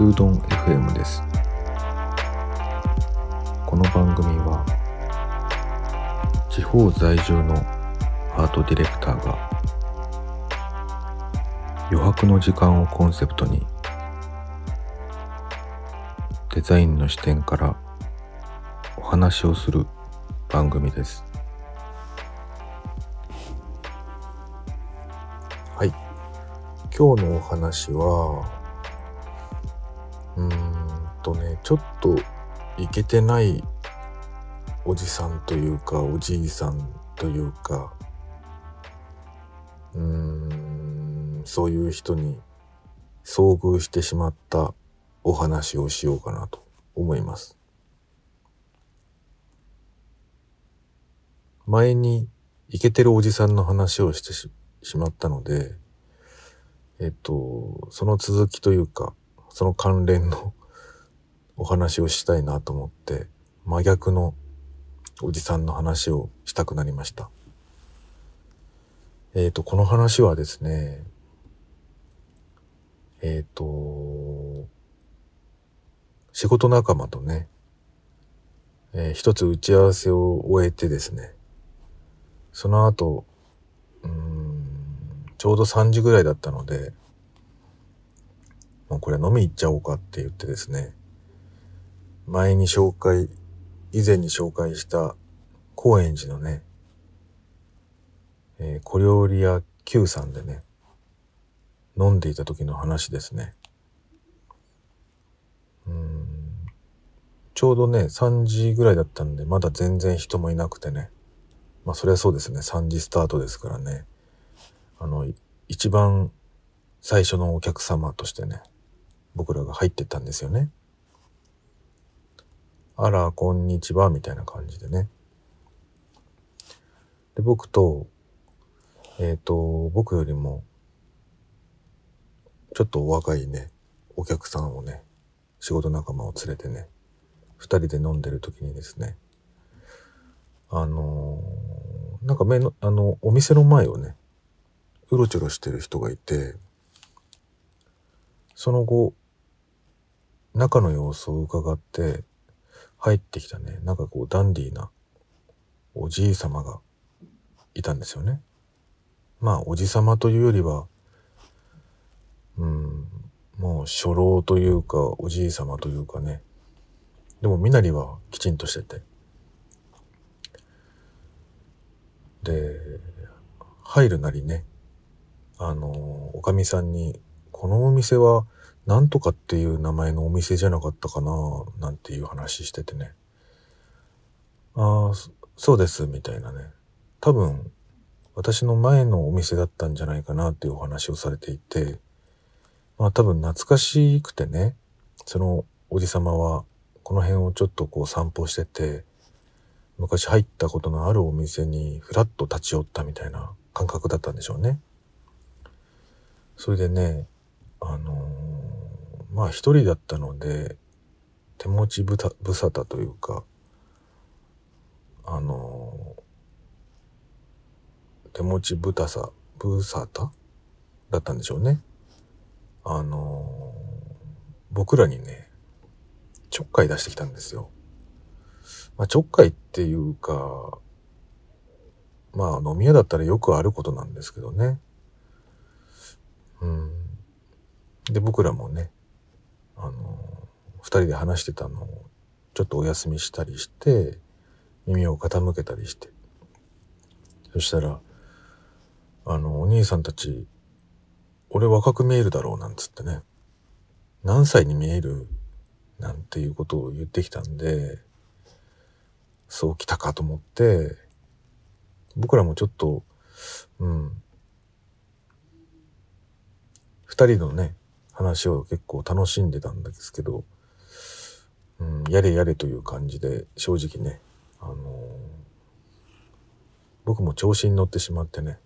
スードン FM です。この番組は地方在住のアートディレクターが余白の時間をコンセプトにデザインの視点からお話をする番組です。はい。今日のお話はとねちょっといけてないおじさんというかおじいさんというかうーんそういう人に遭遇してしまったお話をしようかなと思います。前にイケてるおじさんの話をしてしまったので、えっと、その続きというか、その関連のお話をしたいなと思って、真逆のおじさんの話をしたくなりました。えっと、この話はですね、えっと、仕事仲間とね、えー一つ打ち合わせを終えてですね、その後、うん、ちょうど3時ぐらいだったので、もうこれ飲み行っちゃおうかって言ってですね、前に紹介、以前に紹介した高円寺のね、えー小料理屋 Q さんでね、飲んでいた時の話ですね。うんちょうどね、3時ぐらいだったんで、まだ全然人もいなくてね。まあ、そりゃそうですね。3時スタートですからね。あの、一番最初のお客様としてね、僕らが入ってったんですよね。あら、こんにちは、みたいな感じでね。で、僕と、えっ、と、僕よりも、ちょっとお若いね、お客さんをね、仕事仲間を連れてね、二人で飲んでる時にですね、あのーなんか目の、あの、お店の前をね、うろちょろしてる人がいて、その後、中の様子を伺って、入ってきたね、なんかこうダンディーなおじいさまがいたんですよね。まあ、おじさまというよりは、うん、もう初老というか、おじいさまというかね、でも身なりはきちんとしてて。で、入るなりね、あの、おかみさんに、このお店はなんとかっていう名前のお店じゃなかったかな、なんていう話しててね。ああ、そうです、みたいなね。多分、私の前のお店だったんじゃないかなっていうお話をされていて、まあ多分懐かしくてね、そのおじさまはこの辺をちょっとこう散歩してて、昔入ったことのあるお店にふらっと立ち寄ったみたいな感覚だったんでしょうね。それでね、あのーまあ一人だったので、手持ちぶた無沙汰というか、あのー手持ちぶたさ、ぶさた？だったんでしょうね。あのー僕らにね、ちょっかい出してきたんですよ。まあ、ちょっかいっていうか、まあ飲み屋だったらよくあることなんですけどね。うん。で、僕らもね、あの二人で話してたのをちょっとお休みしたりして、耳を傾けたりして。そしたら、あの、お兄さんたち、俺若く見えるだろうなんつってね。何歳に見える？なんていうことを言ってきたんで、そう来たかと思って、僕らもちょっと、うん、二人のね、話を結構楽しんでたんですけど、うん、やれやれという感じで、正直ね、あのー僕も調子に乗ってしまってね、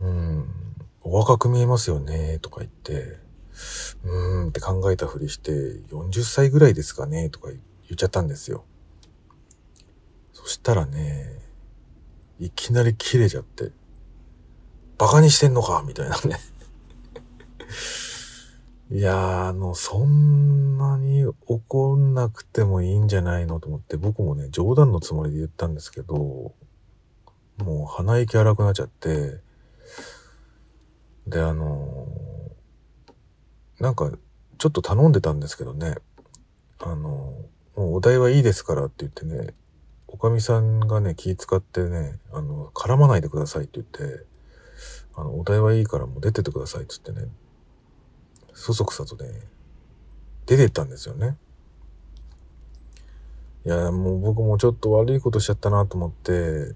うん、お若く見えますよね、とか言って、うーんって考えたふりして、40歳ぐらいですかね、とか言っちゃったんですよ。そしたらね、いきなり切れちゃって、バカにしてんのかみたいなね。いやー、あの、そんなに怒んなくてもいいんじゃないのと思って、僕もね、冗談のつもりで言ったんですけど、もう鼻息荒くなっちゃって、で、あのー、なんか、ちょっと頼んでたんですけどね、あのー、もうお題はいいですからって言ってね、おかみさんがね、気使ってね、あの、絡まないでくださいって言って、あの、お題はいいからもう出ててくださいって言ってね、そそくさとね、出てったんですよね。いや、もう僕もちょっと悪いことしちゃったなと思って、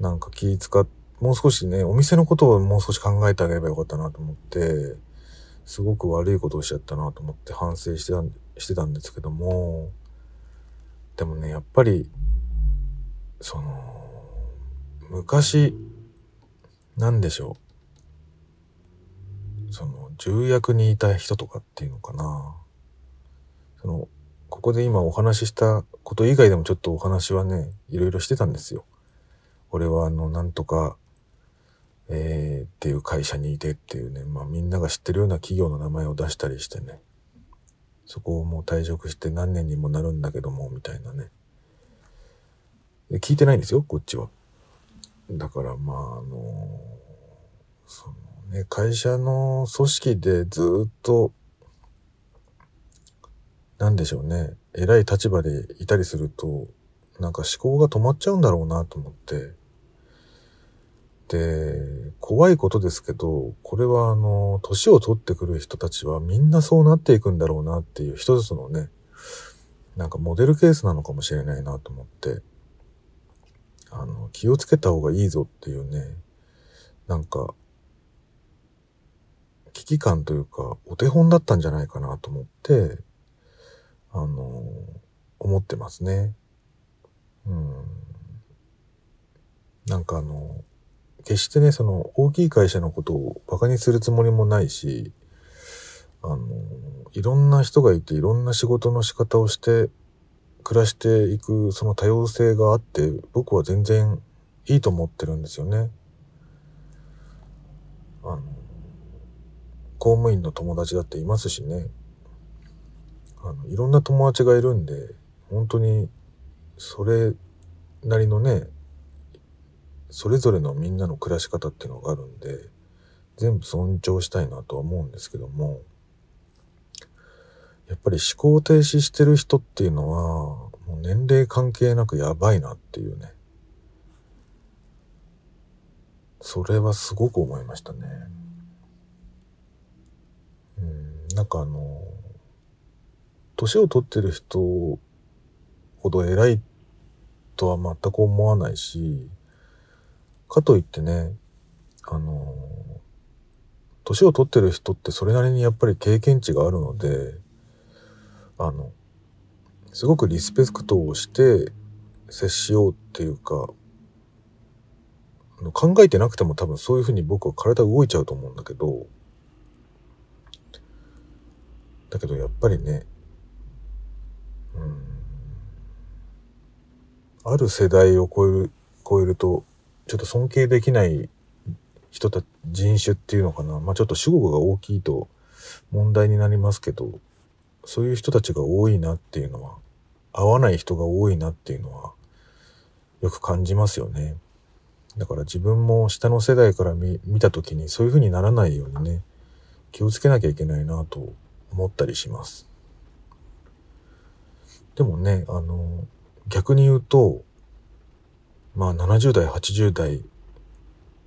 なんか気使っ、もう少しね、お店のことをもう少し考えてあげればよかったなと思って、すごく悪いことをしちゃったなと思って反省してたしてたんですけども、でもね、やっぱり、その、昔、なんでしょう。その、重役にいた人とかっていうのかな。その、ここで今お話ししたこと以外でもちょっとお話はね、いろいろしてたんですよ。俺はあの、なんとか、えー、っていう会社にいてっていうね、まあみんなが知ってるような企業の名前を出したりしてね、そこをもう退職して何年にもなるんだけども、みたいなね。聞いてないんですよ、こっちは。だからまあ、あのそのね、会社の組織でずっと、なんでしょうね、偉い立場でいたりすると、なんか思考が止まっちゃうんだろうなと思って、で、怖いことですけど、これはあの、年を取ってくる人たちはみんなそうなっていくんだろうなっていう一つのね、なんかモデルケースなのかもしれないなと思って、あの、気をつけた方がいいぞっていうね、なんか、危機感というか、お手本だったんじゃないかなと思って、あの、思ってますね。うん。なんかあの、決してね、その大きい会社のことを馬鹿にするつもりもないし、あの、いろんな人がいていろんな仕事の仕方をして暮らしていくその多様性があって僕は全然いいと思ってるんですよね。あの、公務員の友達だっていますしね。あの、いろんな友達がいるんで、本当に、それなりのね、それぞれのみんなの暮らし方っていうのがあるんで、全部尊重したいなとは思うんですけども、やっぱり思考停止してる人っていうのは、もう年齢関係なくやばいなっていうね。それはすごく思いましたね。なんかあの、年を取ってる人ほど偉いとは全く思わないし、かといってね、あの、年を取ってる人ってそれなりにやっぱり経験値があるので、あの、すごくリスペクトをして接しようっていうか、考えてなくても多分そういうふうに僕は体動いちゃうと思うんだけど、だけどやっぱりね、うん、ある世代を超える、超えると、ちょっと尊敬できない人た、人種っていうのかな。まあちょっと主語が大きいと問題になりますけど、そういう人たちが多いなっていうのは、合わない人が多いなっていうのは、よく感じますよね。だから自分も下の世代から見見た時にそういう風にならないようにね、気をつけなきゃいけないなと思ったりします。でもね、あの、逆に言うと、まあ70代、80代、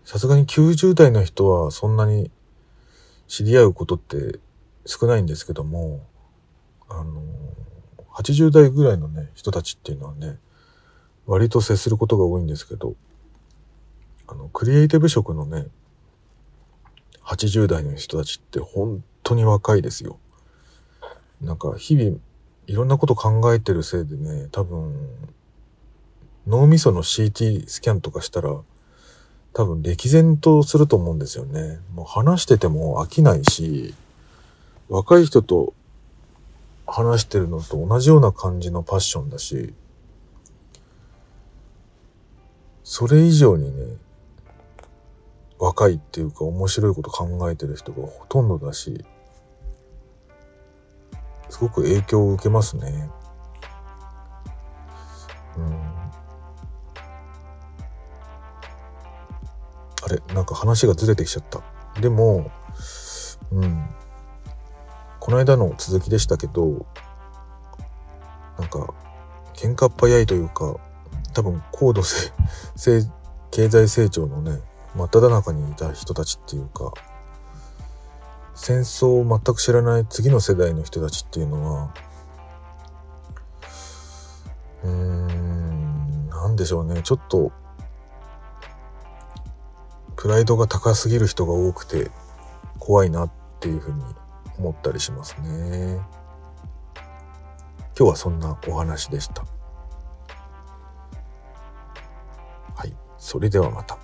さすがに90代の人はそんなに知り合うことって少ないんですけども、あの、80代ぐらいのね、人たちっていうのはね、割と接することが多いんですけど、あの、クリエイティブ職のね、80代の人たちって本当に若いですよ。なんか日々いろんなこと考えてるせいでね、多分脳みその CT スキャンとかしたら、多分歴然とすると思うんですよね。もう話してても飽きないし、若い人と話してるのと同じような感じのパッションだし、それ以上にね、高いっていうか面白いこと考えてる人がほとんどだし、すごく影響を受けますね。うん。あれなんか話がずれてきちゃった。でも、うん。この間の続きでしたけど、なんか、喧嘩っ早いというか、多分高度成、経済成長のね、真っ只中にいた人たちっていうか、戦争を全く知らない次の世代の人たちっていうのは、うーん、なんでしょうね、ちょっと、プライドが高すぎる人が多くて怖いなっていうふうに思ったりしますね。今日はそんなお話でした。はい、それではまた。